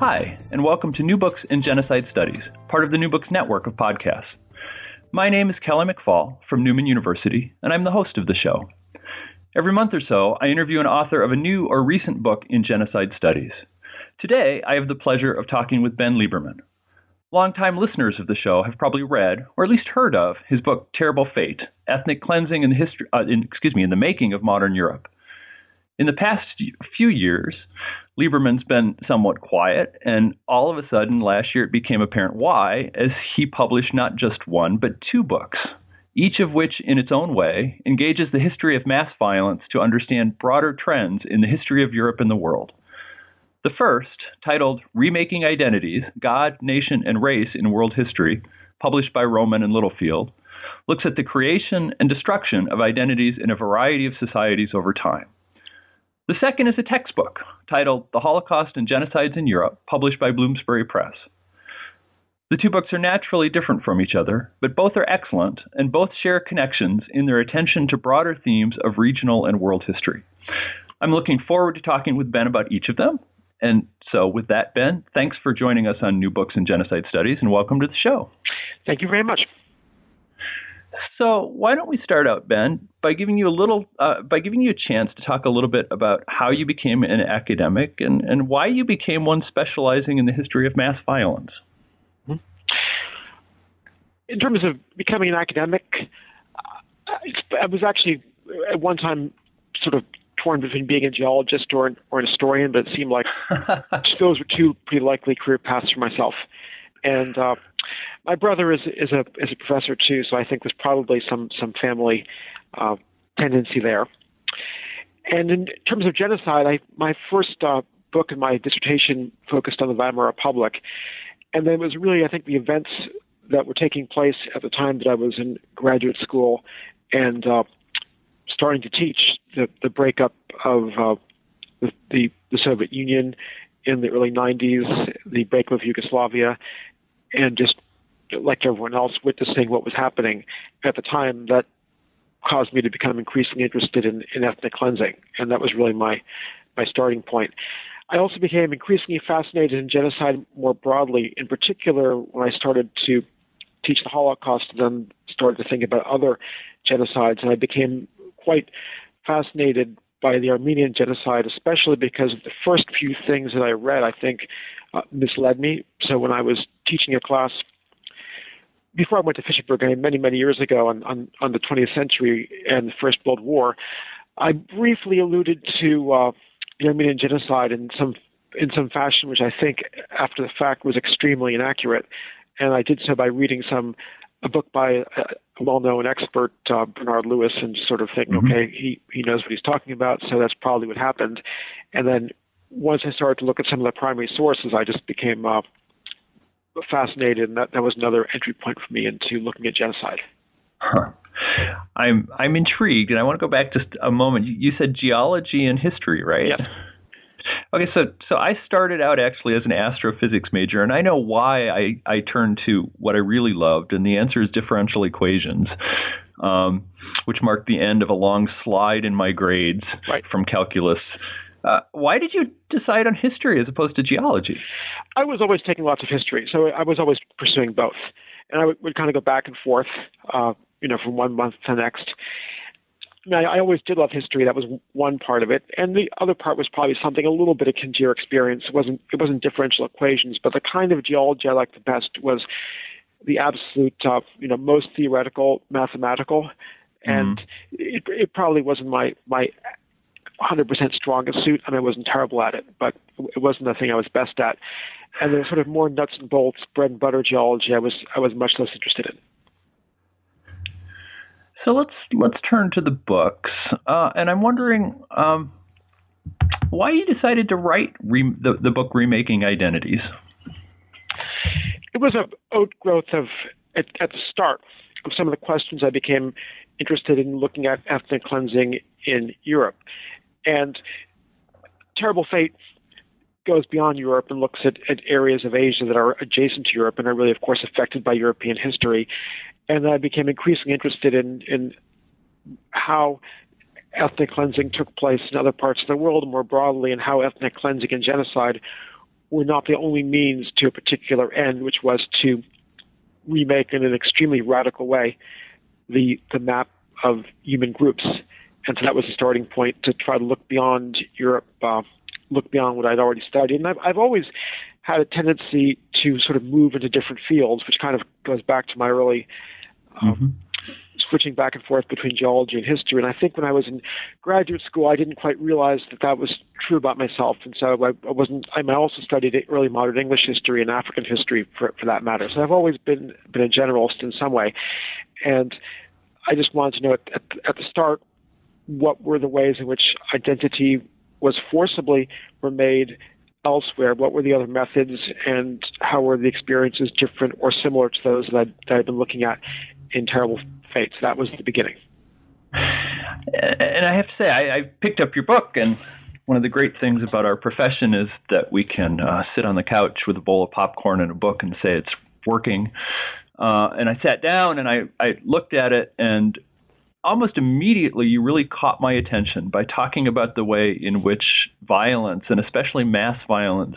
Hi, and welcome to New Books in Genocide Studies, part of the New Books network of podcasts. My name is Kelly McFall from Newman University, and I'm the host of the show. Every month or so, I interview an author of a new or recent book in genocide studies. Today, I have the pleasure of talking with Ben Lieberman. Longtime listeners of the show have probably read, or at least heard of, his book Terrible Fate: Ethnic Cleansing in the History, uh, in, excuse me, in the Making of Modern Europe. In the past few years, Lieberman's been somewhat quiet, and all of a sudden last year it became apparent why, as he published not just one, but two books, each of which, in its own way, engages the history of mass violence to understand broader trends in the history of Europe and the world. The first, titled Remaking Identities God, Nation, and Race in World History, published by Rowman and Littlefield, looks at the creation and destruction of identities in a variety of societies over time. The second is a textbook titled The Holocaust and Genocides in Europe, published by Bloomsbury Press. The two books are naturally different from each other, but both are excellent, and both share connections in their attention to broader themes of regional and world history. I'm looking forward to talking with Ben about each of them. And so, with that, Ben, thanks for joining us on New Books in Genocide Studies, and welcome to the show. Thank you very much. So why don't we start out, Ben, by giving you a little, uh, by giving you a chance to talk a little bit about how you became an academic and, and why you became one specializing in the history of mass violence. Mm-hmm. In terms of becoming an academic, I was actually at one time sort of torn between being a geologist or an, or an historian, but it seemed like those were two pretty likely career paths for myself. And uh, my brother is is a is a professor too, so I think there's probably some some family uh, tendency there. And in terms of genocide, I my first uh, book in my dissertation focused on the Weimar Republic, and then it was really I think the events that were taking place at the time that I was in graduate school and uh, starting to teach the the breakup of uh, the, the the Soviet Union in the early 90s, the breakup of Yugoslavia, and just like everyone else, witnessing what was happening at the time, that caused me to become increasingly interested in, in ethnic cleansing, and that was really my my starting point. I also became increasingly fascinated in genocide more broadly, in particular when I started to teach the Holocaust, and then started to think about other genocides, and I became quite fascinated by the Armenian genocide, especially because the first few things that I read, I think, uh, misled me. So when I was teaching a class before I went to Fitchburg many, many years ago on, on, on, the 20th century and the First World War, I briefly alluded to uh, the Armenian genocide in some in some fashion, which I think, after the fact, was extremely inaccurate. And I did so by reading some a book by a, a well-known expert, uh, Bernard Lewis, and just sort of thinking, mm-hmm. okay, he he knows what he's talking about, so that's probably what happened. And then once I started to look at some of the primary sources, I just became uh, fascinated, and that, that was another entry point for me into looking at genocide. Huh. I'm I'm intrigued, and I want to go back just a moment. You, said geology and history, right? Yes. Okay, so so I started out actually as an astrophysics major, and I know why I I turned to what I really loved, and the answer is differential equations, um, which marked the end of a long slide in my grades right. from calculus uh, why did you decide on history as opposed to geology? I was always taking lots of history, so I was always pursuing both, and I would, would kind of go back and forth, uh, you know, from one month to the next. I, I always did love history. That was one part of it, and the other part was probably something a little bit akin to your experience. It wasn't it wasn't differential equations, but the kind of geology I liked the best was the absolute, uh, you know, most theoretical, mathematical, and mm-hmm. it, it probably wasn't my my 100% strongest suit. and I wasn't terrible at it, but it wasn't the thing I was best at. And the sort of more nuts and bolts, bread and butter geology, I was I was much less interested in. So let's let's turn to the books, uh, and I'm wondering um, why you decided to write re- the the book remaking identities. It was a outgrowth of at, at the start of some of the questions I became interested in looking at ethnic cleansing in Europe, and Terrible Fate goes beyond Europe and looks at, at areas of Asia that are adjacent to Europe and are really, of course, affected by European history and I became increasingly interested in in how ethnic cleansing took place in other parts of the world more broadly, and how ethnic cleansing and genocide were not the only means to a particular end, which was to remake in an extremely radical way the the map of human groups. And so that was the starting point to try to look beyond Europe, uh, look beyond what I'd already studied. And I've, I've always had a tendency to sort of move into different fields, which kind of goes back to my early um, mm-hmm. switching back and forth between geology and history. And I think when I was in graduate school, I didn't quite realize that that was true about myself. And so I, I wasn't. I, mean, I also studied early modern English history and African history, for, for that matter. So I've always been been a generalist in some way, and I just wanted to know at, at, at the start what were the ways in which identity was forcibly remade elsewhere? What were the other methods, and how were the experiences different or similar to those that I'd, that I'd been looking at in terrible fates. That was the beginning. And I have to say, I, I picked up your book, and one of the great things about our profession is that we can uh, sit on the couch with a bowl of popcorn and a book and say it's working. Uh, and I sat down and I, I looked at it, and almost immediately you really caught my attention by talking about the way in which violence, and especially mass violence,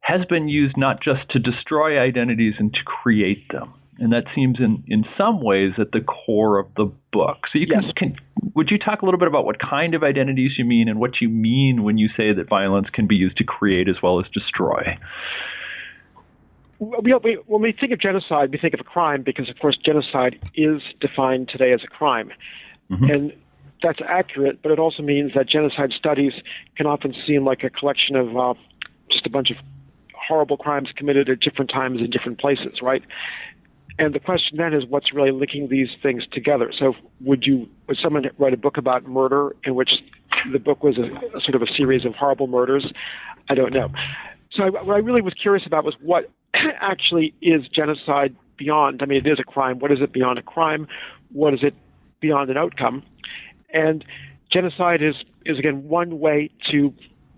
has been used not just to destroy identities and to create them and that seems in, in some ways at the core of the book. So you can, yes. can would you talk a little bit about what kind of identities you mean and what you mean when you say that violence can be used to create as well as destroy? We, we, when we think of genocide, we think of a crime because, of course, genocide is defined today as a crime, mm-hmm. and that's accurate. But it also means that genocide studies can often seem like a collection of uh, just a bunch of horrible crimes committed at different times in different places, right? And the question then is what's really linking these things together. So would you would someone write a book about murder in which the book was a, a sort of a series of horrible murders? I don't know. So I, what I really was curious about was what actually is genocide beyond. I mean, it is a crime. What is it beyond a crime? What is it beyond an outcome? And genocide is is again one way to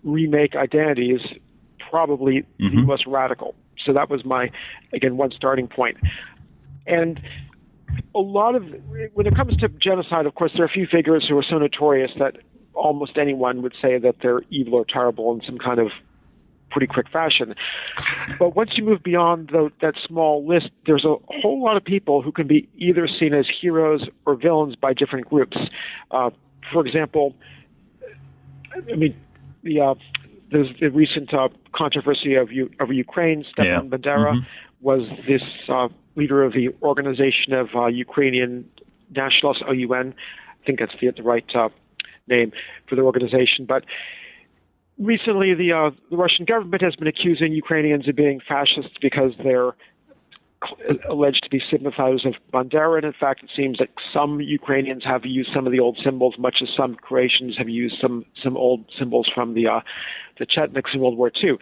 remake identities, probably mm-hmm. the most radical. So that was my again one starting point. And a lot of when it comes to genocide, of course, there are a few figures who are so notorious that almost anyone would say that they're evil or terrible in some kind of pretty quick fashion. But once you move beyond the, that small list, there's a whole lot of people who can be either seen as heroes or villains by different groups. Uh, for example, I mean, the uh, there's the recent uh, controversy of, U- of Ukraine. Stepan yeah. Bandera mm-hmm. was this uh, leader of the Organization of uh, Ukrainian Nationalists, OUN. I think that's the, the right uh, name for the organization. But recently, the uh, the Russian government has been accusing Ukrainians of being fascists because they're alleged to be sympathizers of Bandera. And in fact, it seems that some Ukrainians have used some of the old symbols, much as some Croatians have used some some old symbols from the uh, the Chetniks in World War II.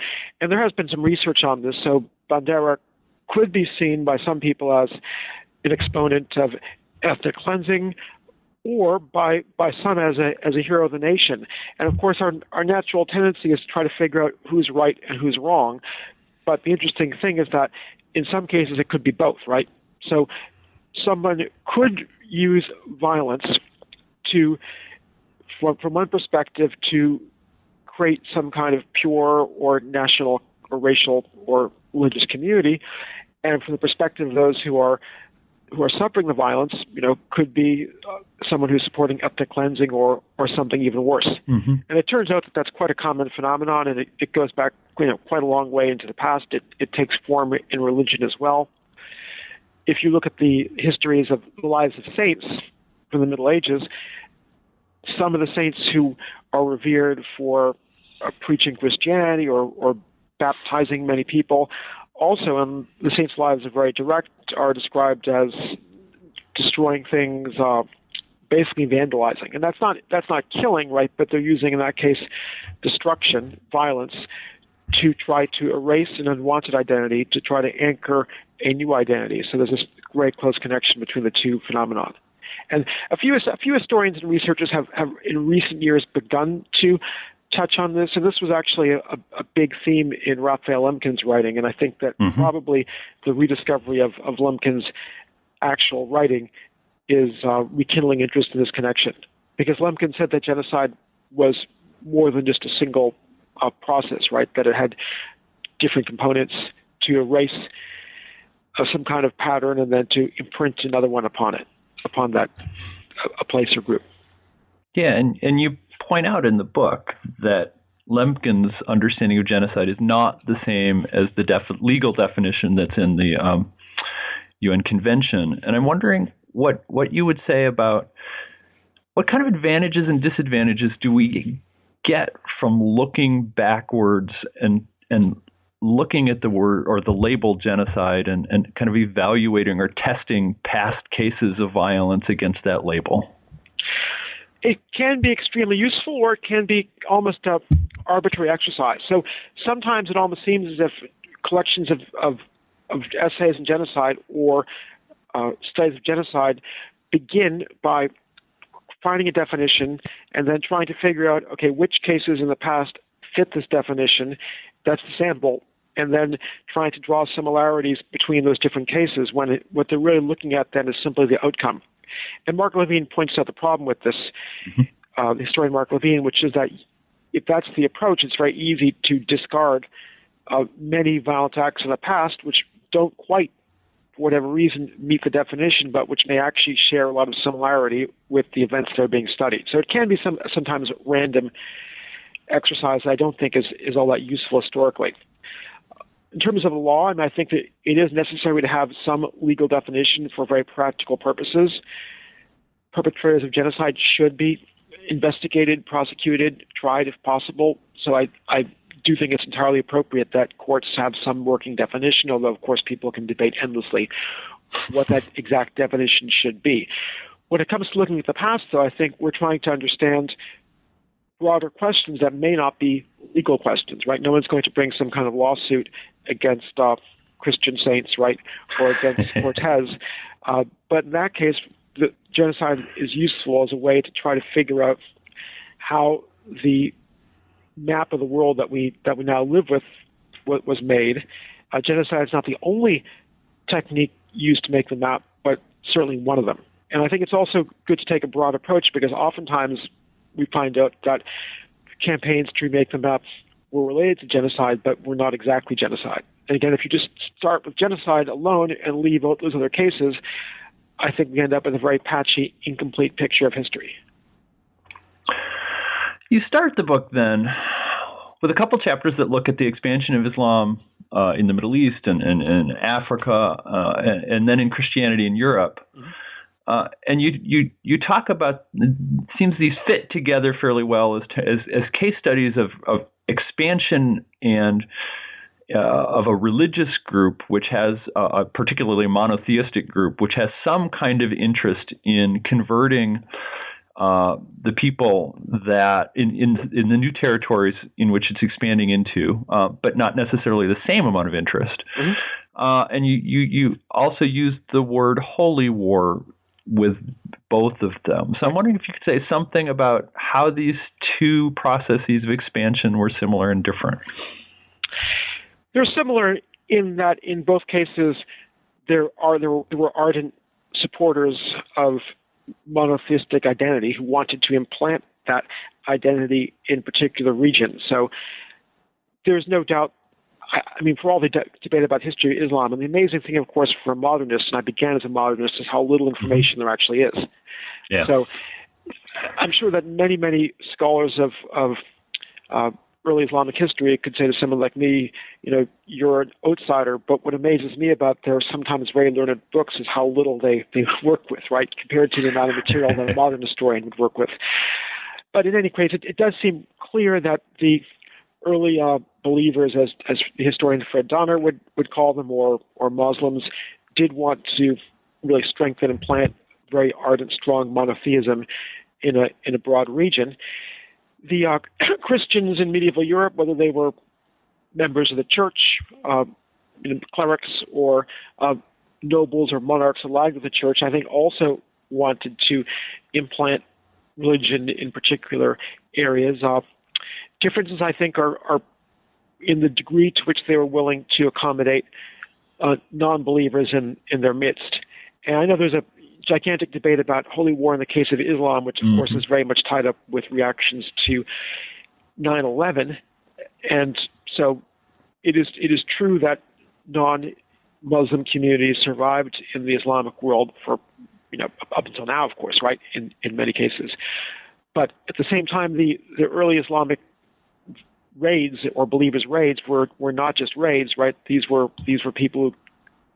And there has been some research on this. So Bandera could be seen by some people as an exponent of ethnic cleansing or by by some as a as a hero of the nation. And of course our our natural tendency is to try to figure out who's right and who's wrong. But the interesting thing is that in some cases it could be both, right? So someone could use violence to from, from one perspective to create some kind of pure or national or racial or religious community, and from the perspective of those who are who are suffering the violence, you know, could be uh, someone who's supporting ethnic cleansing or or something even worse. Mm-hmm. And it turns out that that's quite a common phenomenon, and it, it goes back you know quite a long way into the past. It it takes form in religion as well. If you look at the histories of the lives of saints from the Middle Ages, some of the saints who are revered for uh, preaching Christianity or, or baptizing many people also in the saints' lives are very direct, are described as destroying things, uh, basically vandalizing. And that's not that's not killing, right? But they're using in that case destruction, violence, to try to erase an unwanted identity, to try to anchor a new identity. So there's this great close connection between the two phenomena. And a few a few historians and researchers have, have in recent years begun to touch on this, and this was actually a, a big theme in Raphael Lemkin's writing, and I think that mm-hmm. probably the rediscovery of, of Lemkin's actual writing is uh, rekindling interest in this connection. Because Lemkin said that genocide was more than just a single uh, process, right? That it had different components to erase uh, some kind of pattern and then to imprint another one upon it, upon that a place or group. Yeah, and, and you point out in the book that Lemkin's understanding of genocide is not the same as the def- legal definition that's in the um, UN Convention. And I'm wondering what what you would say about what kind of advantages and disadvantages do we get from looking backwards and and looking at the word or the label genocide and, and kind of evaluating or testing past cases of violence against that label? It can be extremely useful or it can be almost a arbitrary exercise. So sometimes it almost seems as if collections of, of, of essays on genocide or uh, studies of genocide begin by finding a definition and then trying to figure out, okay, which cases in the past fit this definition. That's the sample. And then trying to draw similarities between those different cases when it, what they're really looking at then is simply the outcome. And Mark Levene points out the problem with this, mm-hmm. uh, the historian Mark Levene, which is that if that's the approach, it's very easy to discard uh, many violent acts in the past which don't quite, for whatever reason, meet the definition, but which may actually share a lot of similarity with the events that are being studied. So it can be some sometimes random exercise I don't think is, is all that useful historically in terms of the law, I, I think that it is necessary to have some legal definition for very practical purposes. Perpetrators of genocide should be investigated, prosecuted, tried if possible. So I, I do think it's entirely appropriate that courts have some working definition, although, of course, people can debate endlessly what that exact definition should be. When it comes to looking at the past, though, I think we're trying to understand broader questions that may not be legal questions, right? No one's going to bring some kind of lawsuit against uh, Christian saints, right, or against Cortez. Uh, but in that case, the genocide is useful as a way to try to figure out how the map of the world that we that we now live with was made. Uh, genocide is not the only technique used to make the map, but certainly one of them. And I think it's also good to take a broad approach because oftentimes we find out that campaigns to remake the map were related to genocide, but were not exactly genocide. And again, if you just start with genocide alone and leave out those other cases, I think we end up with a very patchy, incomplete picture of history. You start the book then with a couple chapters that look at the expansion of Islam uh, in the Middle East and, and, and Africa, uh, and, and, then in Christianity in Europe. Mm-hmm. Uh, and you you you talk about seems these fit together fairly well as to, as, as case studies of, of expansion and uh, of a religious group which has uh, a particularly monotheistic group which has some kind of interest in converting uh, the people that in, in in the new territories in which it's expanding into, uh, but not necessarily the same amount of interest. Mm-hmm. Uh, and you, you you also use the word holy war with both of them. So I'm wondering if you could say something about how these two processes of expansion were similar and different. They're similar in that in both cases there are there, were ardent supporters of monotheistic identity who wanted to implant that identity in particular regions. So there's no doubt I mean, for all the de- debate about history of Islam, and the amazing thing, of course, for a modernist, and I began as a modernist, is how little information there actually is. Yeah. So I'm sure that many, many scholars of, of uh, early Islamic history could say to someone like me, you know, you're an outsider. But what amazes me about their sometimes very learned books is how little they, they work with, right, compared to the amount of material that a modern historian would work with. But in any case, it, it does seem clear that the early uh, believers, as, as historian Fred Donner would, would call them, or, or Muslims, did want to really strengthen and plant very ardent, strong monotheism in a in a broad region. The uh, Christians in medieval Europe, whether they were members of the church, uh, you know, clerics, or uh, nobles or monarchs allied with the church, I think also wanted to implant religion in particular areas. Uh, differences, I think, are, are in the degree to which they were willing to accommodate uh, non-believers in, in their midst. And I know there's a gigantic debate about holy war in the case of Islam, which of mm-hmm. course is very much tied up with reactions to 9/11, and so it is it is true that non-Muslim communities survived in the Islamic world for you know up until now, of course, right? In in many cases, but at the same time, the the early Islamic raids or believers raids were were not just raids, right? These were these were people who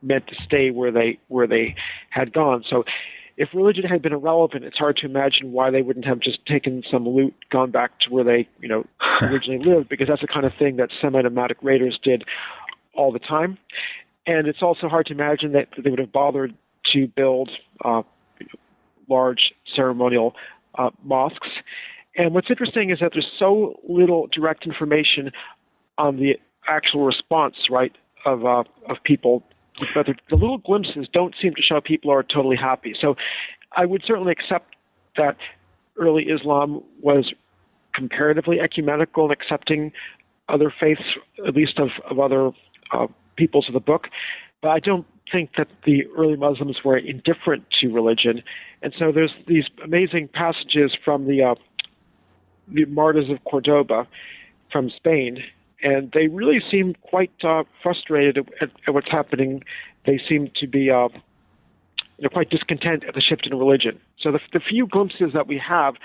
meant to stay where they where they had gone. So if religion had been irrelevant, it's hard to imagine why they wouldn't have just taken some loot, gone back to where they, you know, originally lived, because that's the kind of thing that semi-nomadic raiders did all the time. And it's also hard to imagine that they would have bothered to build uh, large ceremonial uh, mosques. And what's interesting is that there's so little direct information on the actual response, right, of uh, of people but the, little glimpses don't seem to show people are totally happy. So I would certainly accept that early Islam was comparatively ecumenical and accepting other faiths, at least of, of other uh, peoples of the book. But I don't think that the early Muslims were indifferent to religion. And so there's these amazing passages from the, uh, the Martyrs of Cordoba from Spain and they really seem quite uh, frustrated at, at, what's happening. They seem to be uh, know, quite discontent at the shift in religion. So the, the few glimpses that we have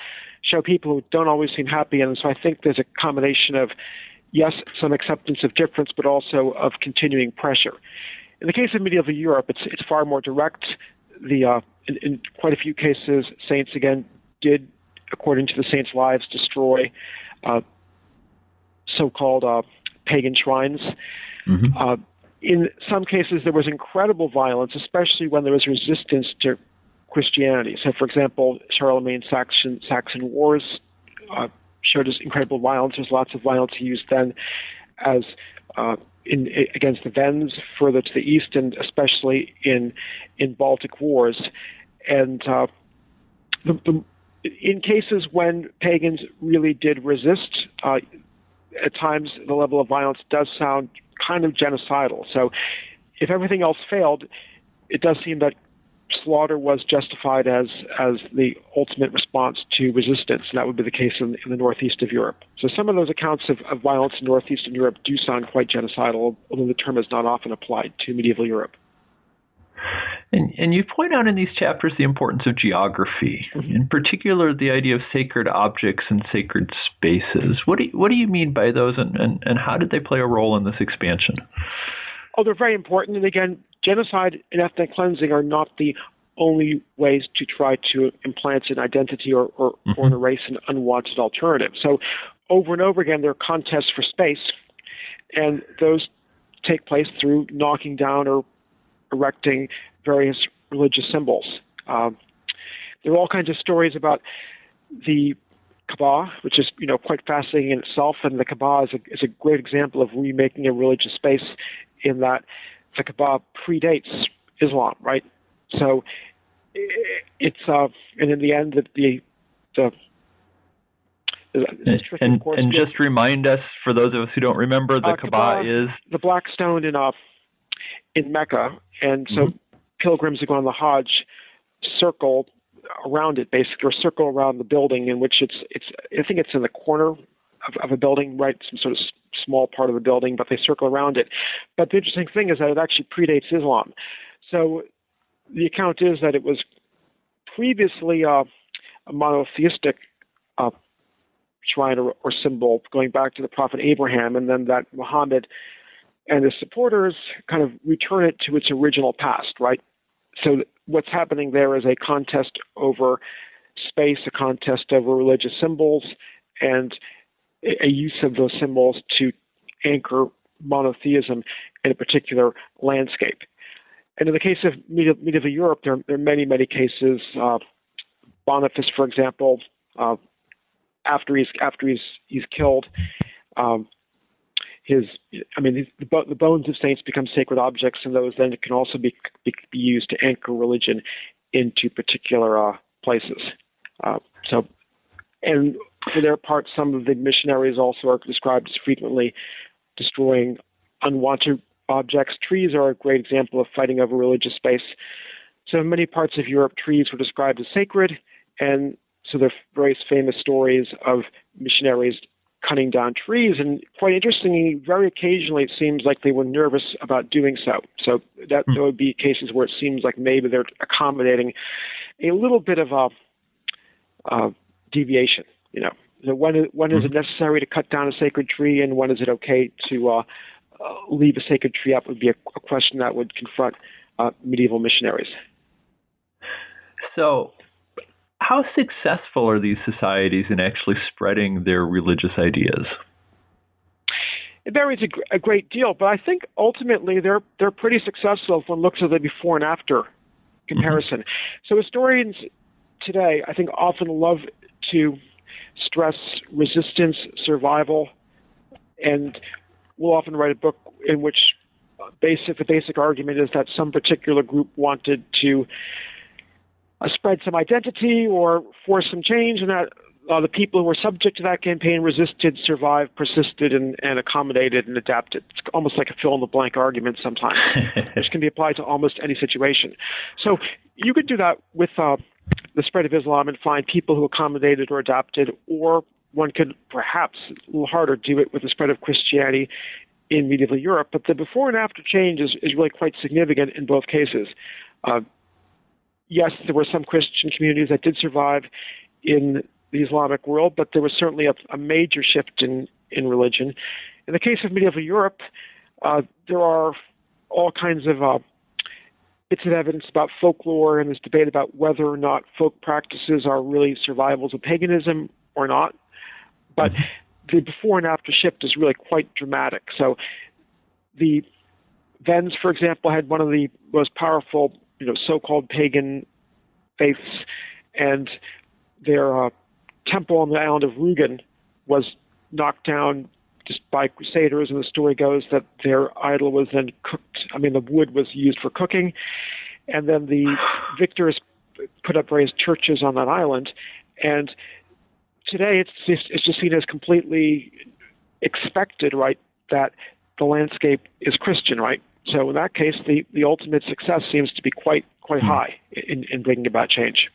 show people who don't always seem happy, and so I think there's a combination of yes, some acceptance of difference, but also of continuing pressure. In the case of medieval Europe, it's it's far more direct. The uh, in, in quite a few cases, saints again did, according to the saints' lives, destroy uh, so-called uh, pagan shrines. Mm-hmm. Uh, in some cases, there was incredible violence, especially when there was resistance to Christianity. So, for example, Charlemagne's Saxon, Saxon Wars uh, showed us incredible violence. There's lots of violence used then as uh, in, against the Wends further to the east, and especially in in Baltic wars. And uh, the, the, in cases when pagans really did resist, uh, at times the level of violence does sound kind of genocidal. So if everything else failed, it does seem that slaughter was justified as as the ultimate response to resistance, and that would be the case in, in the northeast of Europe. So some of those accounts of, of violence in northeastern Europe do sound quite genocidal, although the term is not often applied to medieval Europe. And, and you point out in these chapters the importance of geography, mm-hmm. in particular the idea of sacred objects and sacred spaces. What do you, what do you mean by those, and, and, and how did they play a role in this expansion? Oh, they're very important. And again, genocide and ethnic cleansing are not the only ways to try to implant an identity or, or, mm-hmm. or erase an unwanted alternative. So, over and over again, there are contests for space, and those take place through knocking down or erecting various religious symbols. Um, there are all kinds of stories about the Kaaba, which is you know quite fascinating in itself, and the Kaaba is a, is a great example of remaking a religious space in that the Kaaba predates Islam, right? So it's uh, and in the end, the the, the and, and just remind us, for those of us who don't remember, the uh, Kaaba, is the black stone in uh, in Mecca, and so mm-hmm. pilgrims who go on the Hajj circle around it, basically, or circle around the building in which it's it's. I think it's in the corner of, of a building, right? Some sort of small part of the building, but they circle around it. But the interesting thing is that it actually predates Islam. So the account is that it was previously uh, a monotheistic uh, shrine or, or, symbol going back to the Prophet Abraham, and then that Muhammad and the supporters kind of return it to its original past, right? So what's happening there is a contest over space, a contest over religious symbols, and a use of those symbols to anchor monotheism in a particular landscape. And in the case of medieval, Europe, there, are many, many cases. Uh, Boniface, for example, uh, after he's after he's he's killed, um, his I mean the, the, bones of saints become sacred objects, and those then can also be be, be used to anchor religion into particular uh, places. Uh, so, and for their part, some of the missionaries also are described as frequently destroying unwanted objects. Trees are a great example of fighting over religious space. So, in many parts of Europe, trees were described as sacred, and so there are various famous stories of missionaries cutting down trees. And quite interestingly, very occasionally it seems like they were nervous about doing so. So that mm. there would be cases where it seems like maybe they're accommodating a little bit of a uh, deviation. You know, so when is, when is it hmm. necessary to cut down a sacred tree, and when is it okay to uh, uh, leave a sacred tree up? Would be a, a question that would confront uh, medieval missionaries. So, how successful are these societies in actually spreading their religious ideas? It varies a, a, great deal, but I think ultimately they're they're pretty successful if one looks at the before and after comparison. Mm-hmm. So historians today, I think, often love to stress resistance, survival, and we'll often write a book in which basic the basic argument is that some particular group wanted to uh, spread some identity or force some change, and that uh, the people who were subject to that campaign resisted, survived, persisted, and, and accommodated and adapted. It's almost like a fill in the blank argument sometimes, which can be applied to almost any situation. So you could do that with uh, the spread of Islam and find people who accommodated or adapted, or one could perhaps a little harder do it with the spread of Christianity in medieval Europe. But the before and after change is, is really quite significant in both cases. Uh, yes, there were some Christian communities that did survive in the Islamic world, but there was certainly a, a major shift in, in religion. In the case of medieval Europe, uh, there are all kinds of uh, bits of evidence about folklore and this debate about whether or not folk practices are really survivals of paganism or not. But mm-hmm. the before and after shift is really quite dramatic. So the Wends, for example, had one of the most powerful, you know, so-called pagan faiths, and their uh, temple on the island of Rügen was knocked down just by crusaders, and the story goes that their idol was then cooked. I mean, the wood was used for cooking, and then the victors put up various churches on that island, and today it's just, it's just seen as completely expected, right? That the landscape is Christian, right? So in that case, the, the ultimate success seems to be quite quite hmm. high in, in bringing about change.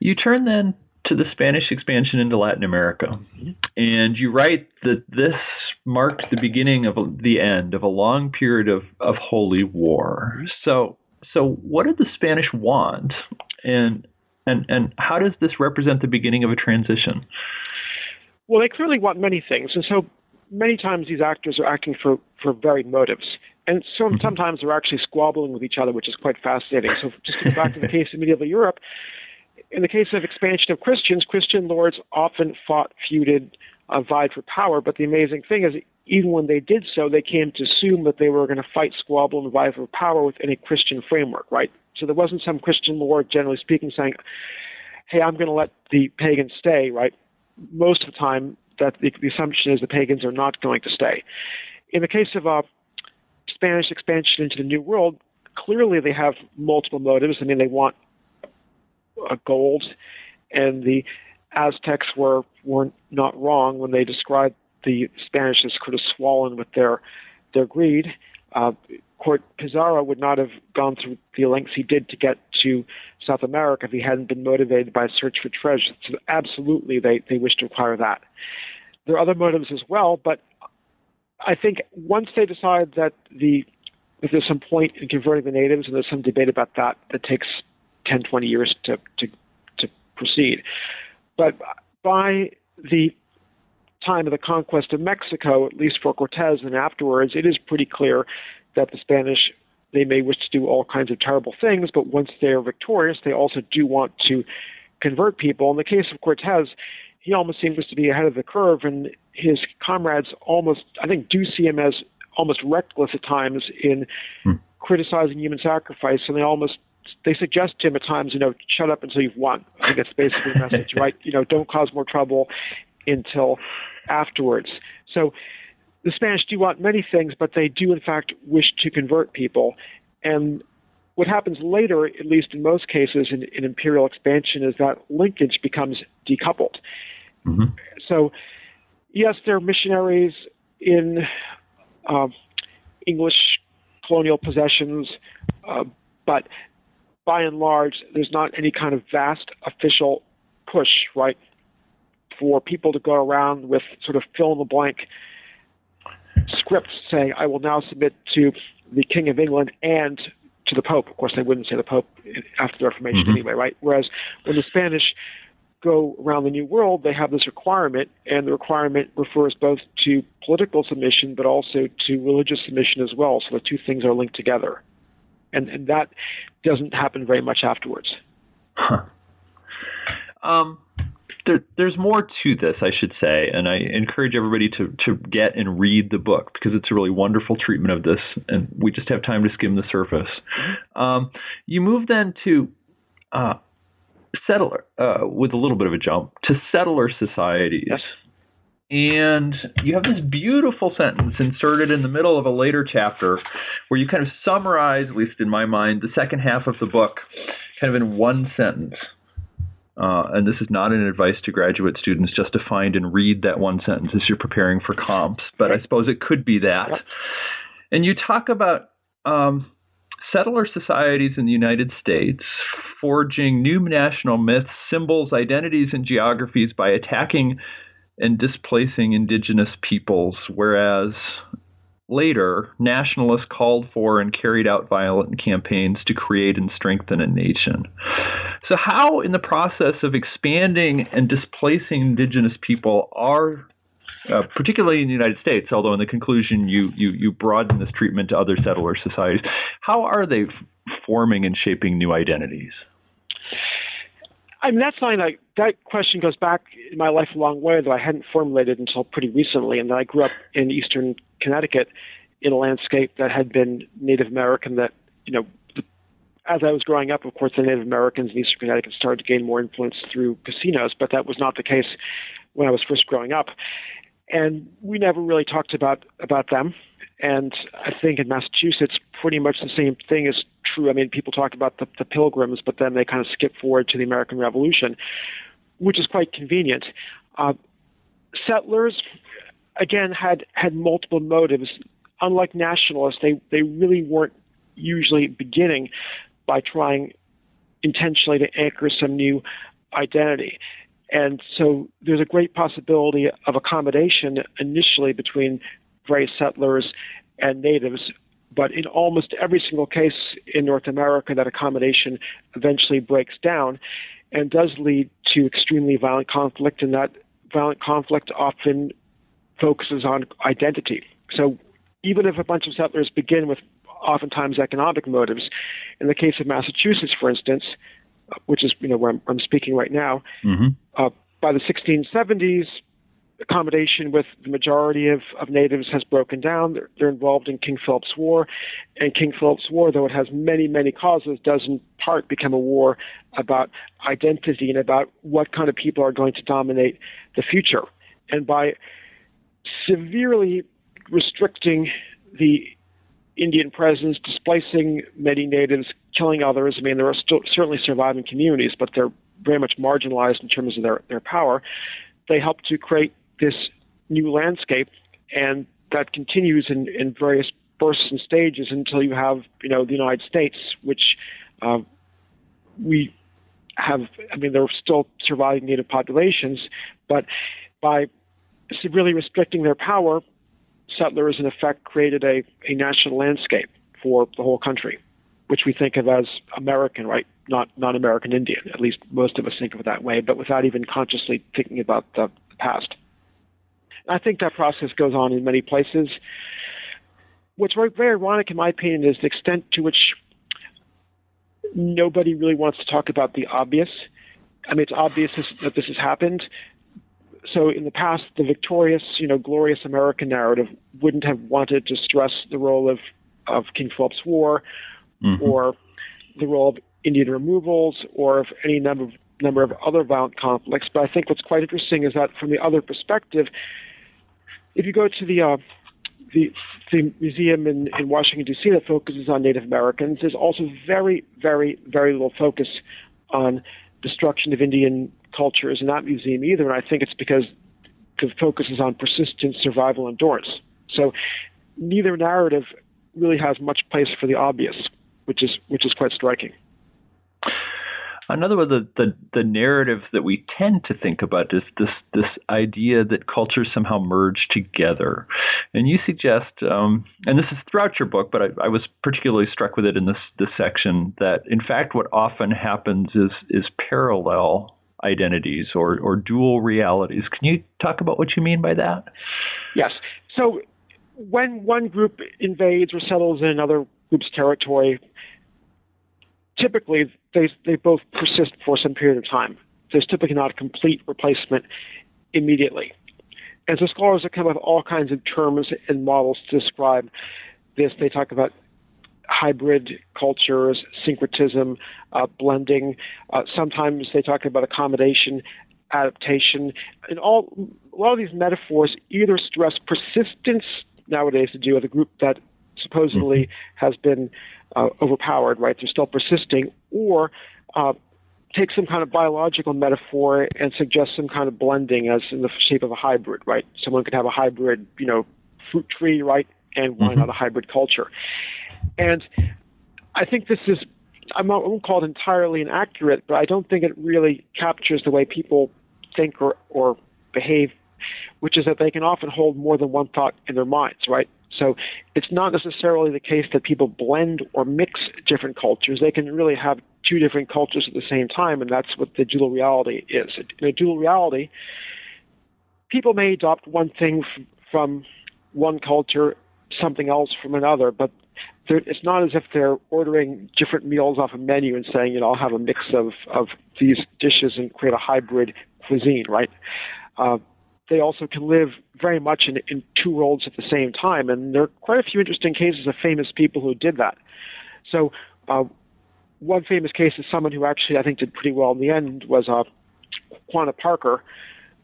You turn then to the Spanish expansion into Latin America. Mm-hmm. And you write that this marked the beginning of the end of a long period of, of holy war. So, so what did the Spanish want? And, and, and how does this represent the beginning of a transition? Well, they clearly want many things. And so many times these actors are acting for, for varied motives. And so mm-hmm. sometimes they're actually squabbling with each other, which is quite fascinating. So just to go back to the case of medieval Europe, in the case of expansion of Christians, Christian lords often fought, feuded, uh, vied for power. But the amazing thing is, even when they did so, they came to assume that they were going to fight, squabble, and vie for power within a Christian framework, right? So there wasn't some Christian lord, generally speaking, saying, "Hey, I'm going to let the pagans stay," right? Most of the time, that the, the assumption is the pagans are not going to stay. In the case of uh, Spanish expansion into the New World, clearly they have multiple motives. I mean, they want uh, gold, and the Aztecs were were not wrong when they described the Spanish as sort of swollen with their their greed. uh, Court Pizarro would not have gone through the lengths he did to get to South America if he hadn't been motivated by a search for treasure. So absolutely, they, they wish to acquire that. There are other motives as well, but I think once they decide that the there's some point in converting the natives, and there's some debate about that, that takes 10, 20 years to, to, to proceed. But by the time of the conquest of Mexico, at least for Cortez and afterwards, it is pretty clear that the Spanish they may wish to do all kinds of terrible things, but once they are victorious, they also do want to convert people. In the case of Cortez, he almost seems to be ahead of the curve, and his comrades almost, I think, do see him as almost reckless at times in hmm. criticizing human sacrifice, and they almost they suggest to him at times, you know, shut up until you've won. I think that's basically the message, right? You know, don't cause more trouble until afterwards. So the Spanish do want many things, but they do in fact wish to convert people. And what happens later, at least in most cases in, in imperial expansion, is that linkage becomes decoupled. Mm-hmm. So, yes, there are missionaries in uh, English colonial possessions, uh, but by and large, there's not any kind of vast official push, right, for people to go around with sort of fill in the blank scripts saying, I will now submit to the King of England and to the Pope. Of course, they wouldn't say the Pope after the Reformation mm-hmm. anyway, right? Whereas when the Spanish go around the New World, they have this requirement, and the requirement refers both to political submission but also to religious submission as well. So the two things are linked together. And, and that doesn't happen very much afterwards. Huh. Um, there, there's more to this, I should say, and I encourage everybody to, to get and read the book because it's a really wonderful treatment of this, and we just have time to skim the surface. Um, you move then to uh, settler, uh, with a little bit of a jump, to settler societies. Yes. And you have this beautiful sentence inserted in the middle of a later chapter where you kind of summarize, at least in my mind, the second half of the book kind of in one sentence. Uh, and this is not an advice to graduate students just to find and read that one sentence as you're preparing for comps, but I suppose it could be that. And you talk about um, settler societies in the United States forging new national myths, symbols, identities, and geographies by attacking and displacing indigenous peoples, whereas later, nationalists called for and carried out violent campaigns to create and strengthen a nation. So, how, in the process of expanding and displacing indigenous people, are uh, particularly in the United States, although in the conclusion you, you, you broaden this treatment to other settler societies, how are they forming and shaping new identities? I mean, that's something that that question goes back in my life a long way that I hadn't formulated until pretty recently. And I grew up in eastern Connecticut in a landscape that had been Native American. That you know, as I was growing up, of course, the Native Americans in eastern Connecticut started to gain more influence through casinos, but that was not the case when I was first growing up. And we never really talked about about them. And I think in Massachusetts, pretty much the same thing is true. I mean, people talk about the, the Pilgrims, but then they kind of skip forward to the American Revolution, which is quite convenient. Uh, settlers, again, had had multiple motives. Unlike nationalists, they they really weren't usually beginning by trying intentionally to anchor some new identity. And so there's a great possibility of accommodation initially between various settlers and natives but in almost every single case in North America, that accommodation eventually breaks down and does lead to extremely violent conflict, and that violent conflict often focuses on identity. So even if a bunch of settlers begin with oftentimes economic motives, in the case of Massachusetts, for instance, which is you know where I'm, I'm speaking right now, mm-hmm. uh, by the 1670s, accommodation with the majority of, of natives has broken down. They're, they're, involved in King Philip's War. And King Philip's War, though it has many, many causes, does in part become a war about identity and about what kind of people are going to dominate the future. And by severely restricting the Indian presence, displacing many natives, killing others, I mean, there are still certainly surviving communities, but they're very much marginalized in terms of their, their power. They help to create this new landscape, and that continues in, in various bursts and stages until you have, you know, the United States, which uh, we have. I mean, there are still surviving native populations, but by severely restricting their power, settlers in effect created a, a national landscape for the whole country, which we think of as American, right? Not not American Indian. At least most of us think of it that way, but without even consciously thinking about the past. I think that process goes on in many places. What's very, very ironic, in my opinion, is the extent to which nobody really wants to talk about the obvious. I mean, it's obvious that this has happened. So in the past, the victorious, you know, glorious American narrative wouldn't have wanted to stress the role of, of King Philip's War mm-hmm. or the role of Indian removals or of any number of, number of other violent conflicts. But I think what's quite interesting is that from the other perspective, if you go to the uh, the, the museum in, in Washington D.C. that focuses on Native Americans, there's also very, very, very little focus on destruction of Indian cultures in that museum either. And I think it's because the focus is on persistence, survival, and endurance. So neither narrative really has much place for the obvious, which is which is quite striking. Another one of the, the, the narrative that we tend to think about is this this idea that cultures somehow merge together, and you suggest, um, and this is throughout your book, but I, I, was particularly struck with it in this this section that in fact what often happens is is parallel identities or or dual realities. Can you talk about what you mean by that? Yes. So when one group invades or settles in another group's territory, typically they, they both persist for some period of time. There's typically not a complete replacement immediately. And so scholars have come up with all kinds of terms and models to describe this. They talk about hybrid cultures, syncretism, uh, blending. Uh, sometimes they talk about accommodation, adaptation, and all. A lot of these metaphors either stress persistence nowadays to do with a group that supposedly mm-hmm. has been uh, overpowered, right? They're still persisting, or uh, take some kind of biological metaphor and suggest some kind of blending as in the shape of a hybrid, right? Someone could have a hybrid, you know, fruit tree, right? And why mm-hmm. not a hybrid culture? And I think this is, I won't call it entirely inaccurate, but I don't think it really captures the way people think or, or behave, which is that they can often hold more than one thought in their minds, right? So it's not necessarily the case that people blend or mix different cultures. They can really have two different cultures at the same time, and that's what the dual reality is. In a dual reality, people may adopt one thing from one culture, something else from another, but it's not as if they're ordering different meals off a menu and saying, you know, I'll have a mix of, of these dishes and create a hybrid cuisine, right? Uh, they also can live very much in, in two worlds at the same time. And there are quite a few interesting cases of famous people who did that. So, uh, one famous case is someone who actually I think did pretty well in the end was uh, Quanah Parker,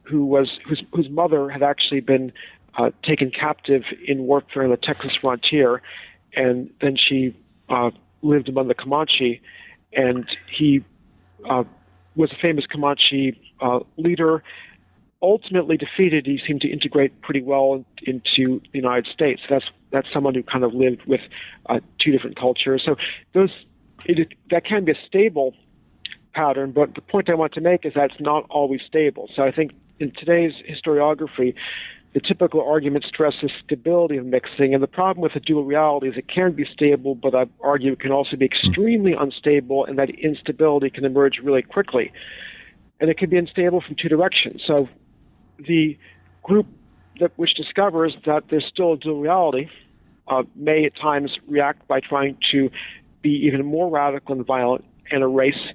who was whose whose mother had actually been uh, taken captive in warfare on the Texas frontier, and then she uh, lived among the Comanche, and he uh, was a famous Comanche uh, leader ultimately defeated, he seemed to integrate pretty well into the United States. That's that's someone who kind of lived with uh, two different cultures. So those it, that can be a stable pattern, but the point I want to make is that it's not always stable. So I think in today's historiography, the typical argument stresses stability of mixing, and the problem with the dual reality is it can be stable, but I argue it can also be extremely unstable, and that instability can emerge really quickly. And it can be unstable from two directions. So the group that which discovers that there's still a dual reality uh, may at times react by trying to be even more radical and violent and erase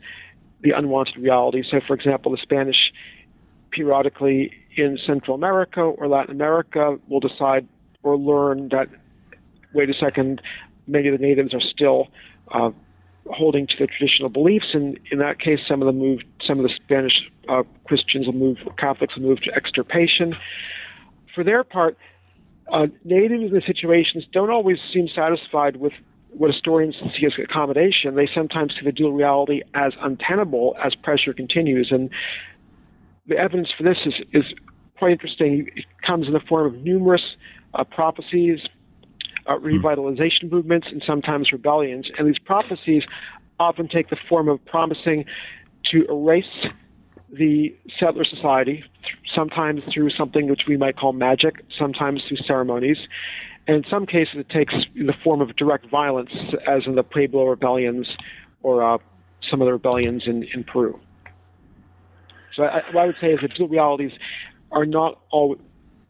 the unwanted reality. So, for example, the Spanish periodically in Central America or Latin America will decide or learn that, wait a second, many of the natives are still uh, holding to their traditional beliefs, and in that case, some of them moved. Some of the Spanish uh, Christians will move, Catholics will move to extirpation. For their part, uh, natives in the situations don't always seem satisfied with what historians see as accommodation. They sometimes see the dual reality as untenable as pressure continues, and the evidence for this is, is quite interesting. It comes in the form of numerous uh, prophecies uh, revitalization movements, and sometimes rebellions. And these prophecies often take the form of promising to erase the settler society, sometimes through something which we might call magic, sometimes through ceremonies. And in some cases, it takes the form of direct violence, as in the Pueblo rebellions or uh, some of the rebellions in, in Peru. So I, what I would say is that dual realities are not all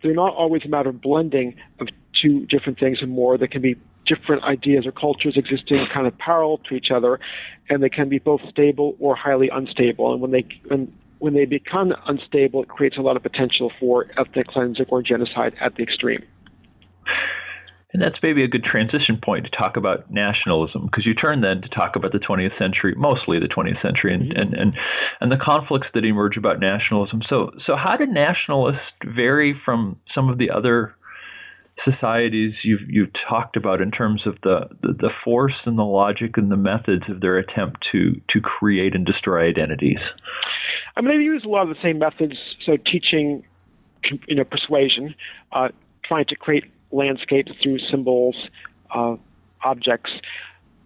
they're not always a matter of blending of two different things and more. They can be different ideas or cultures existing kind of parallel to each other, and they can be both stable or highly unstable. And when they when when they become unstable, it creates a lot of potential for ethnic cleansing or genocide at the extreme. And that's maybe a good transition point to talk about nationalism, because you turn then to talk about the 20th century, mostly the 20th century, and, and, and, and the conflicts that emerge about nationalism. So, so how did nationalists vary from some of the other societies you've you've talked about in terms of the, the, the force and the logic and the methods of their attempt to to create and destroy identities? I mean, they use a lot of the same methods. So teaching, you know, persuasion, uh, trying to create landscapes through symbols, uh, objects.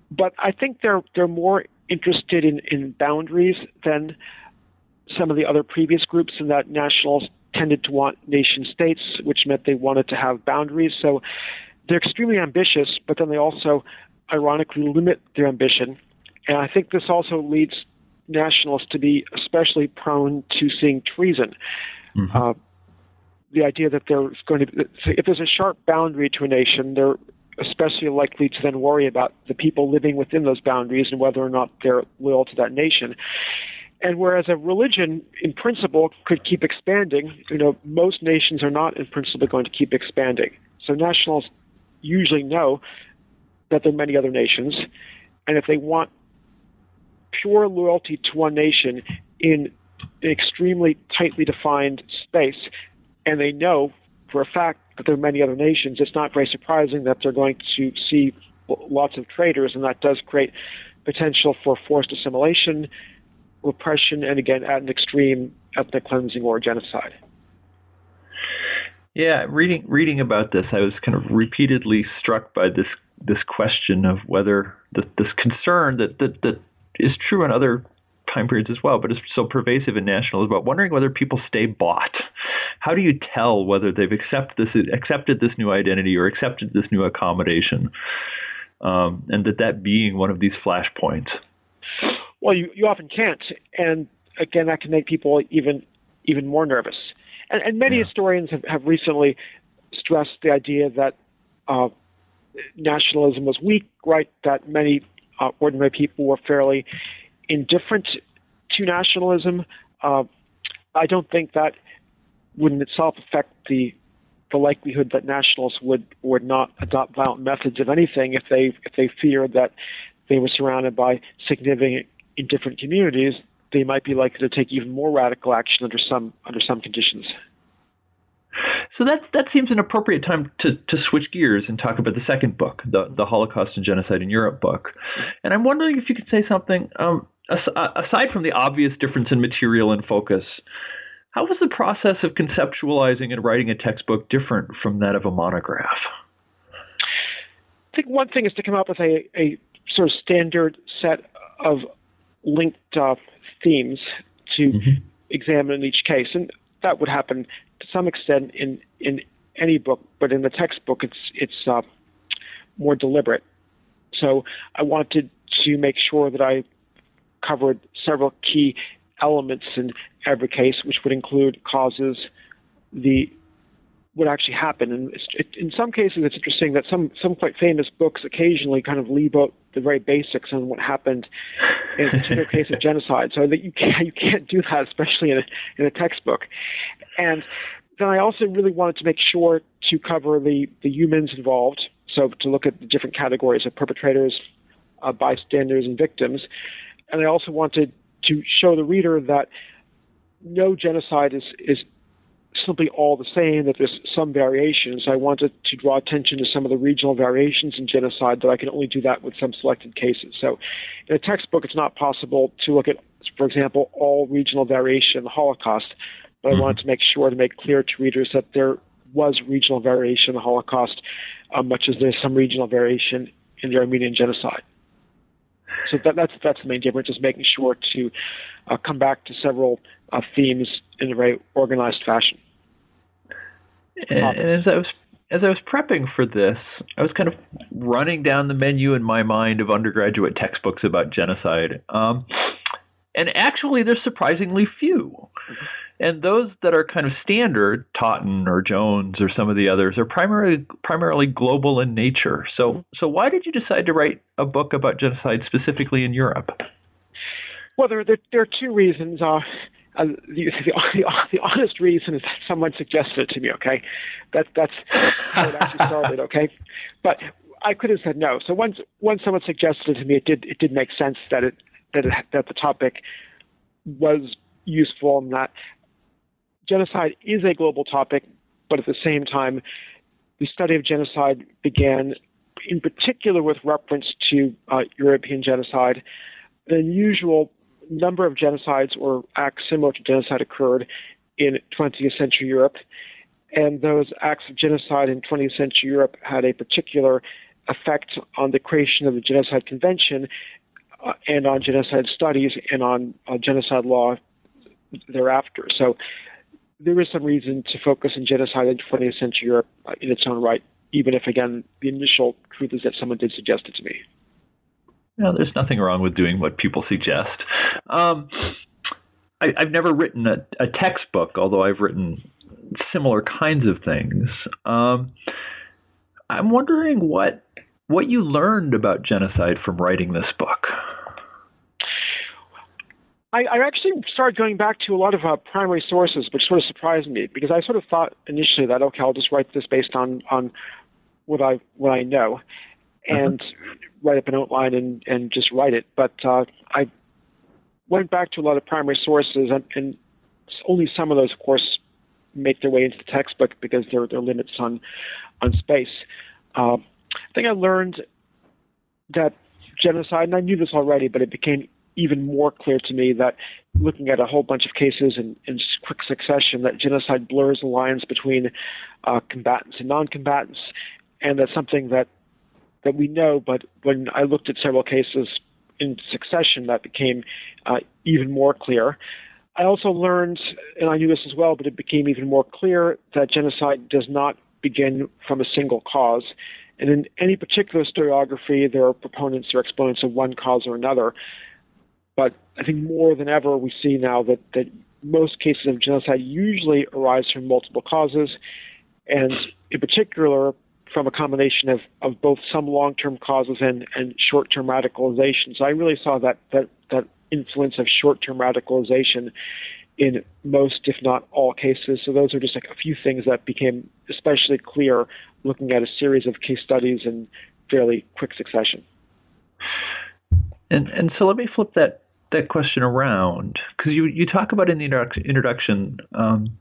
But I think they're they're more interested in, in boundaries than some of the other previous groups, in that nationals tended to want nation states, which meant they wanted to have boundaries. So they're extremely ambitious, but then they also ironically limit their ambition. And I think this also leads nationalists to be especially prone to seeing treason. Mm-hmm. Uh, the idea that there's going to be, if there's a sharp boundary to a nation, they're especially likely to then worry about the people living within those boundaries and whether or not they're loyal to that nation. And whereas a religion, in principle, could keep expanding, you know, most nations are not, in principle, going to keep expanding. So nationals usually know that there are many other nations, and if they want pure loyalty to one nation in an extremely tightly defined space, and they know for a fact that there are many other nations, it's not very surprising that they're going to see lots of traitors, and that does create potential for forced assimilation, repression, and again, at an extreme, ethnic cleansing or genocide. Yeah, reading reading about this, I was kind of repeatedly struck by this this question of whether the, this concern that, that that is true in other time periods as well, but it's so pervasive in nationalism about wondering whether people stay bought. How do you tell whether they've accept this, accepted this new identity or accepted this new accommodation, um, and that that being one of these flashpoints? Well, you, you often can't, and again, that can make people even even more nervous. And, and many yeah. historians have, have recently stressed the idea that uh, nationalism was weak, right? That many uh, ordinary people were fairly indifferent to nationalism. Uh, I don't think that would in itself affect the the likelihood that nationalists would would not adopt violent methods of anything if they if they feared that they were surrounded by significant indifferent communities, they might be likely to take even more radical action under some under some conditions. So that that seems an appropriate time to, to switch gears and talk about the second book, the the Holocaust and Genocide in Europe book. And I'm wondering if you could say something um, aside from the obvious difference in material and focus. How was the process of conceptualizing and writing a textbook different from that of a monograph? I think one thing is to come up with a, a sort of standard set of linked uh, themes to mm-hmm. examine in each case, and that would happen to some extent in in any book, but in the textbook, it's it's uh, more deliberate. So I wanted to make sure that I covered several key elements in every case, which would include causes, the what actually happened. And it, in some cases, it's interesting that some some quite famous books occasionally kind of leave out the very basics on what happened in a particular case of genocide. So that you can't you can't do that, especially in a in a textbook. And then I also really wanted to make sure to cover the the humans involved. So to look at the different categories of perpetrators, uh, bystanders, and victims. And I also wanted to show the reader that no genocide is is simply all the same, that there's some variations. I wanted to draw attention to some of the regional variations in genocide, that I can only do that with some selected cases. So in a textbook, it's not possible to look at, for example, all regional variation in the Holocaust, but mm-hmm. I wanted to make sure to make clear to readers that there was regional variation in the Holocaust uh, much as there's some regional variation in the Armenian genocide. So that, that's that's the main difference, is making sure to uh, come back to several uh, themes in a very organized fashion. And, as I was as I was prepping for this, I was kind of running down the menu in my mind of undergraduate textbooks about genocide. Um, and actually, there's surprisingly few. Mm-hmm. And those that are kind of standard, Totten or Jones or some of the others, are primarily primarily global in nature. So, so why did you decide to write a book about genocide specifically in Europe? Well, there, there, there are two reasons. Uh, uh, the, the, the, honest reason is that someone suggested it to me. Okay, that, that's how it actually started. Okay, but I could have said no. So once once someone suggested it to me, it did it did make sense that it that it, that the topic was useful and that genocide is a global topic, but at the same time, the study of genocide began in particular with reference to uh, European genocide. An unusual number of genocides or acts similar to genocide occurred in 20th century Europe, and those acts of genocide in 20th century Europe had a particular effect on the creation of the Genocide Convention uh, and on genocide studies and on uh, genocide law thereafter. So there is some reason to focus on genocide in 20th century Europe uh, in its own right, even if, again, the initial truth is that someone did suggest it to me. No, there's nothing wrong with doing what people suggest. Um, I, have never written a, a, textbook, although I've written similar kinds of things. Um, I'm wondering what what you learned about genocide from writing this book. I, I actually started going back to a lot of uh, primary sources, which sort of surprised me because I sort of thought initially that okay, I'll just write this based on on what I what I know. And write up an outline and, and just write it. But uh, I went back to a lot of primary sources, and, and only some of those, of course, make their way into the textbook because there, there are limits on on space. Uh, I think I learned that genocide, and I knew this already, but it became even more clear to me that looking at a whole bunch of cases in, in quick succession, that genocide blurs the lines between uh, combatants and non-combatants, and that's something that that we know, but when I looked at several cases in succession, that became uh, even more clear. I also learned, and I knew this as well, but it became even more clear that genocide does not begin from a single cause. And in any particular historiography, there are proponents or exponents of one cause or another. But I think more than ever, we see now that, that most cases of genocide usually arise from multiple causes. And in particular, from a combination of, of both some long-term causes and, and short-term radicalization. So I really saw that, that, that influence of short-term radicalization in most, if not all cases. So those are just like a few things that became especially clear looking at a series of case studies in fairly quick succession. And and so let me flip that that question around because you you talk about in the introduction um,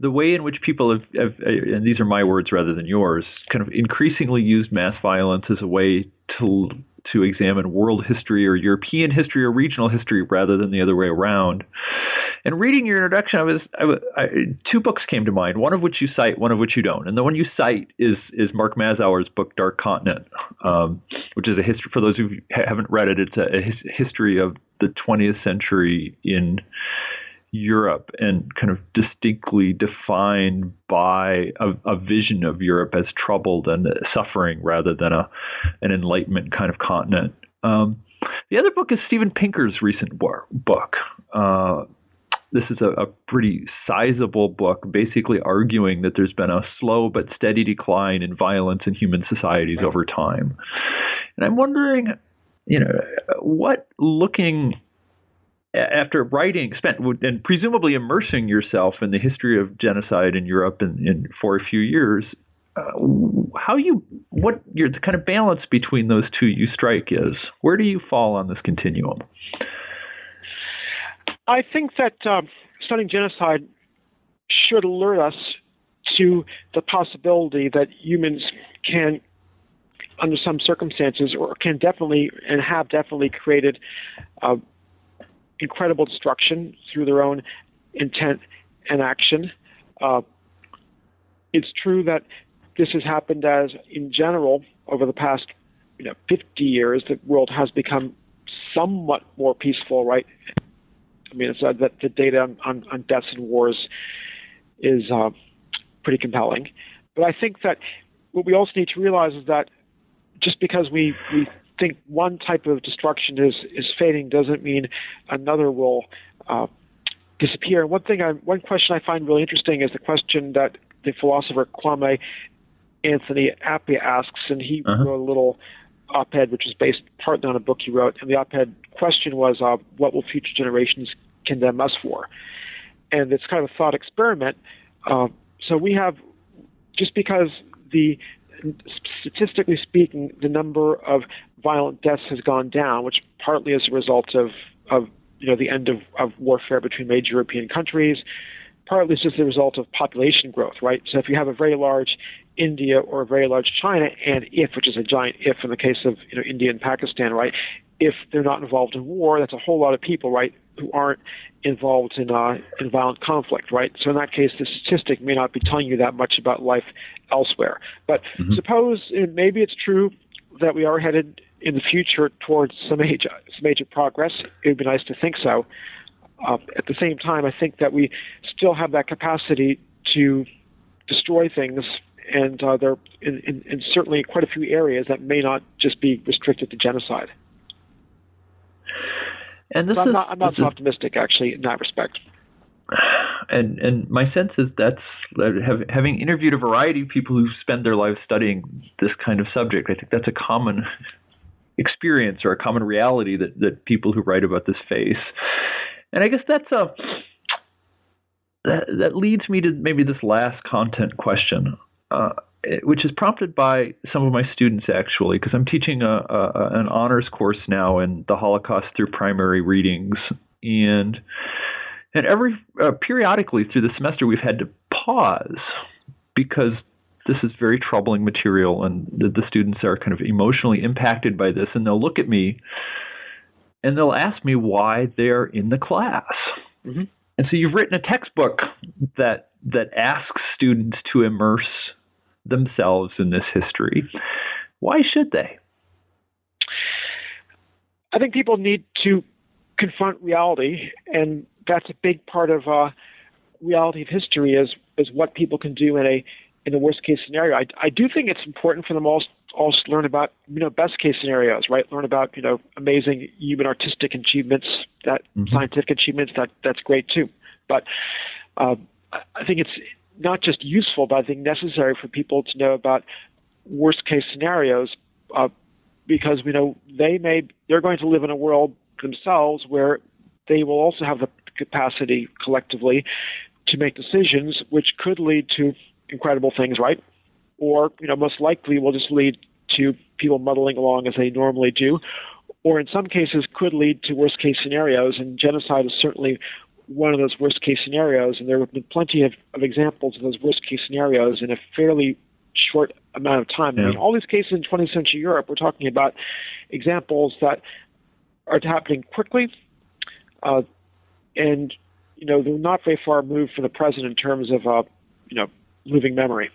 the way in which people have, have, and these are my words rather than yours, kind of increasingly used mass violence as a way to to examine world history or European history or regional history rather than the other way around. And reading your introduction, I was, I I, two books came to mind. One of which you cite, one of which you don't. And the one you cite is is Mark Mazower's book Dark Continent, um, which is a history. For those who haven't read it, it's a, a his, history of the 20th century in Europe and kind of distinctly defined by a, a, vision of Europe as troubled and suffering rather than a an enlightenment kind of continent. Um, the other book is Steven Pinker's recent book. Uh, this is a, a, pretty sizable book, basically arguing that there's been a slow but steady decline in violence in human societies over time. And I'm wondering, you know, what looking after writing, spent and presumably immersing yourself in the history of genocide in Europe in, in for a few years, uh, how you what your the kind of balance between those two you strike is? Where do you fall on this continuum? I think that um, studying genocide should alert us to the possibility that humans can under some circumstances, or can definitely and have definitely created uh, incredible destruction through their own intent and action. Uh, it's true that this has happened as, in general, over the past you know 50 years, the world has become somewhat more peaceful, right? I mean, it's uh, that the data on, on, on, deaths and wars is uh, pretty compelling. But I think that what we also need to realize is that just because we, we think one type of destruction is, is fading doesn't mean another will uh, disappear. And one thing, I, one question I find really interesting is the question that the philosopher Kwame Anthony Appiah asks, and he uh-huh. wrote a little op-ed which is based partly on a book he wrote, and the op-ed question was, uh, "What will future generations condemn us for?" And it's kind of a thought experiment. Uh, so we have, just because the statistically speaking, the number of violent deaths has gone down, which partly is a result of of you know the end of, of warfare between major European countries, partly it's just a result of population growth, right? So if you have a very large India or a very large China, and if, which is a giant if in the case of you know India and Pakistan, right? If they're not involved in war, that's a whole lot of people, right, who aren't involved in uh, in violent conflict, right? So in that case, the statistic may not be telling you that much about life elsewhere. But mm-hmm. suppose maybe it's true that we are headed in the future towards some major some major progress. It would be nice to think so. Uh, at the same time, I think that we still have that capacity to destroy things, and uh, there in, in, in, certainly quite a few areas that may not just be restricted to genocide. And this so I'm is, not, I'm not so optimistic, actually, in that respect. And and my sense is that's having interviewed a variety of people who spend their lives studying this kind of subject. I think that's a common experience or a common reality that, that people who write about this face. And I guess that's a that that leads me to maybe this last content question, uh, which is prompted by some of my students actually, because I'm teaching a, a, an honors course now in the Holocaust through primary readings, and and every uh, periodically through the semester we've had to pause because this is very troubling material, and the, the students are kind of emotionally impacted by this, and they'll look at me and they'll ask me why they're in the class. Mm-hmm. And so you've written a textbook that that asks students to immerse themselves in this history. Why should they? I think people need to confront reality, and that's a big part of uh, reality of history is is what people can do in a in a worst case scenario. I, I do think it's important for them all also learn about you know best case scenarios, right? Learn about you know amazing human artistic achievements, that mm-hmm. scientific achievements. That that's great too. But uh, I think it's not just useful, but I think necessary for people to know about worst case scenarios, uh, because we know they may they're going to live in a world themselves where they will also have the capacity collectively to make decisions which could lead to incredible things, right? Or, you know, most likely will just lead to people muddling along as they normally do, or in some cases could lead to worst case scenarios. And genocide is certainly one of those worst case scenarios. And there have been plenty of, of examples of those worst case scenarios in a fairly short amount of time. Yeah. I mean, all these cases in 20th century Europe, we're talking about examples that are happening quickly, uh, and you know they're not very far removed from the present in terms of uh, you know living memory.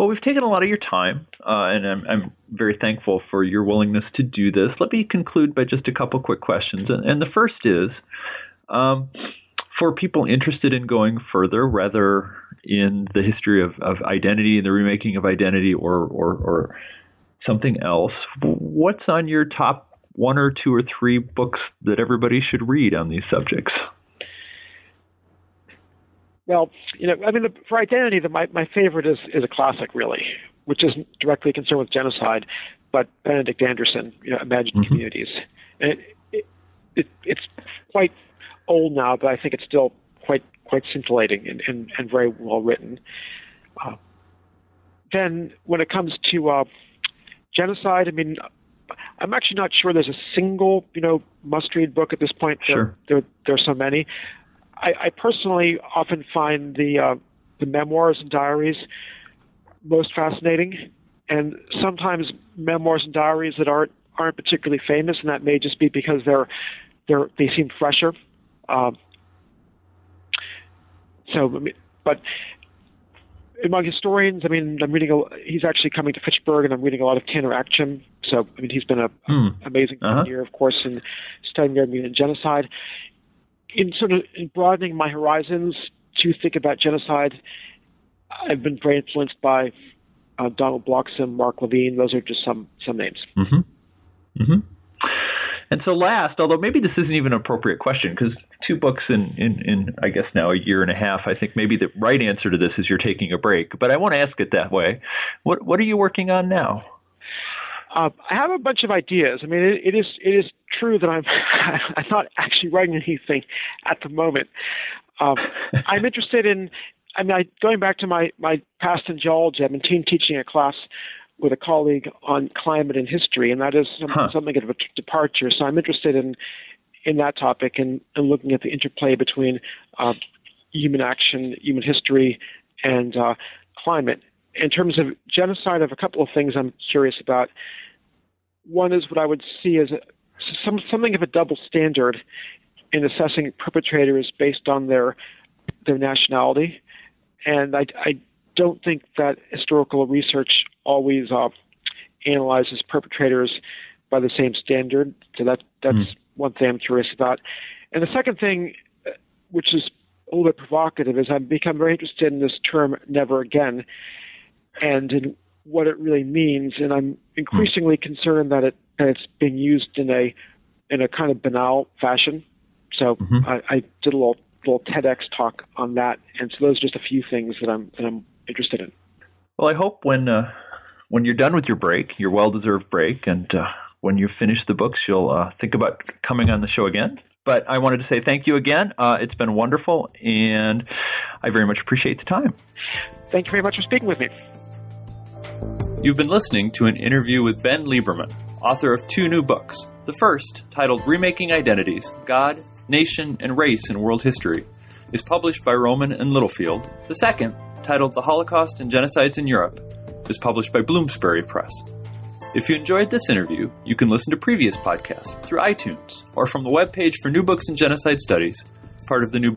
Well, we've taken a lot of your time, uh, and I'm, I'm, very thankful for your willingness to do this. Let me conclude by just a couple quick questions. And, and the first is um, for people interested in going further, whether in the history of, of identity and the remaking of identity or, or, or something else, what's on your top one or two or three books that everybody should read on these subjects? Well, you know, I mean, the, for identity, the, my my favorite is is a classic, really, which isn't directly concerned with genocide, but Benedict Anderson, you know, Imagined mm-hmm. Communities, and it, it, it, it's quite old now, but I think it's still quite quite scintillating and and, and very well written. Uh, then, when it comes to uh, genocide, I mean, I'm actually not sure there's a single, you know, must-read book at this point. There, sure. there, there are so many. I, I personally often find the uh, the memoirs and diaries most fascinating, and sometimes memoirs and diaries that aren't aren't particularly famous, and that may just be because they're they're they seem fresher. Um, so, but among historians, I mean, I'm reading. A, he's actually coming to Fitchburg, and I'm reading a lot of Taner Akçam. So, I mean, he's been a hmm. amazing uh-huh. pioneer, of course, in studying Armenian genocide. In sort of in broadening my horizons to think about genocide, I've been very influenced by uh, Donald Bloxham, Mark Levene. Those are just some some names. Mm-hmm. Mm-hmm. And so, last, although maybe this isn't even an appropriate question, because two books in, in, in, I guess now a year and a half, I think maybe the right answer to this is you're taking a break. But I won't ask it that way. What What are you working on now? Uh, I have a bunch of ideas. I mean, it, it is it is true that I'm I'm not actually writing anything at the moment. Um, I'm interested in. I mean, I, going back to my my past in geology, I've been teaching a class with a colleague on climate and history, and that is some, huh. something of a departure. So I'm interested in in that topic and, and looking at the interplay between uh, human action, human history, and uh, climate. In terms of genocide, I have a couple of things I'm curious about. One is what I would see as a, some, something of a double standard in assessing perpetrators based on their their nationality, and I, I don't think that historical research always uh, analyzes perpetrators by the same standard. So that that's mm. one thing I'm curious about. And the second thing, uh, which is a little bit provocative, is I've become very interested in this term "never again" and what it really means. And I'm increasingly concerned that it that it's being used in a in a kind of banal fashion. So mm-hmm. I, I did a little little TEDx talk on that, and so those are just a few things that I'm that I'm interested in. Well, I hope when uh, when you're done with your break, your well-deserved break, and uh, when you finish the books, you'll uh, think about coming on the show again. But I wanted to say thank you again. Uh, it's been wonderful, and I very much appreciate the time. Thank you very much for speaking with me. You've been listening to an interview with Ben Lieberman, author of two new books. The first, titled Remaking Identities God, Nation, and Race in World History, is published by Rowman and Littlefield. The second, titled The Holocaust and Genocides in Europe, is published by Bloomsbury Press. If you enjoyed this interview, you can listen to previous podcasts through iTunes or from the webpage for New Books in Genocide Studies, part of the New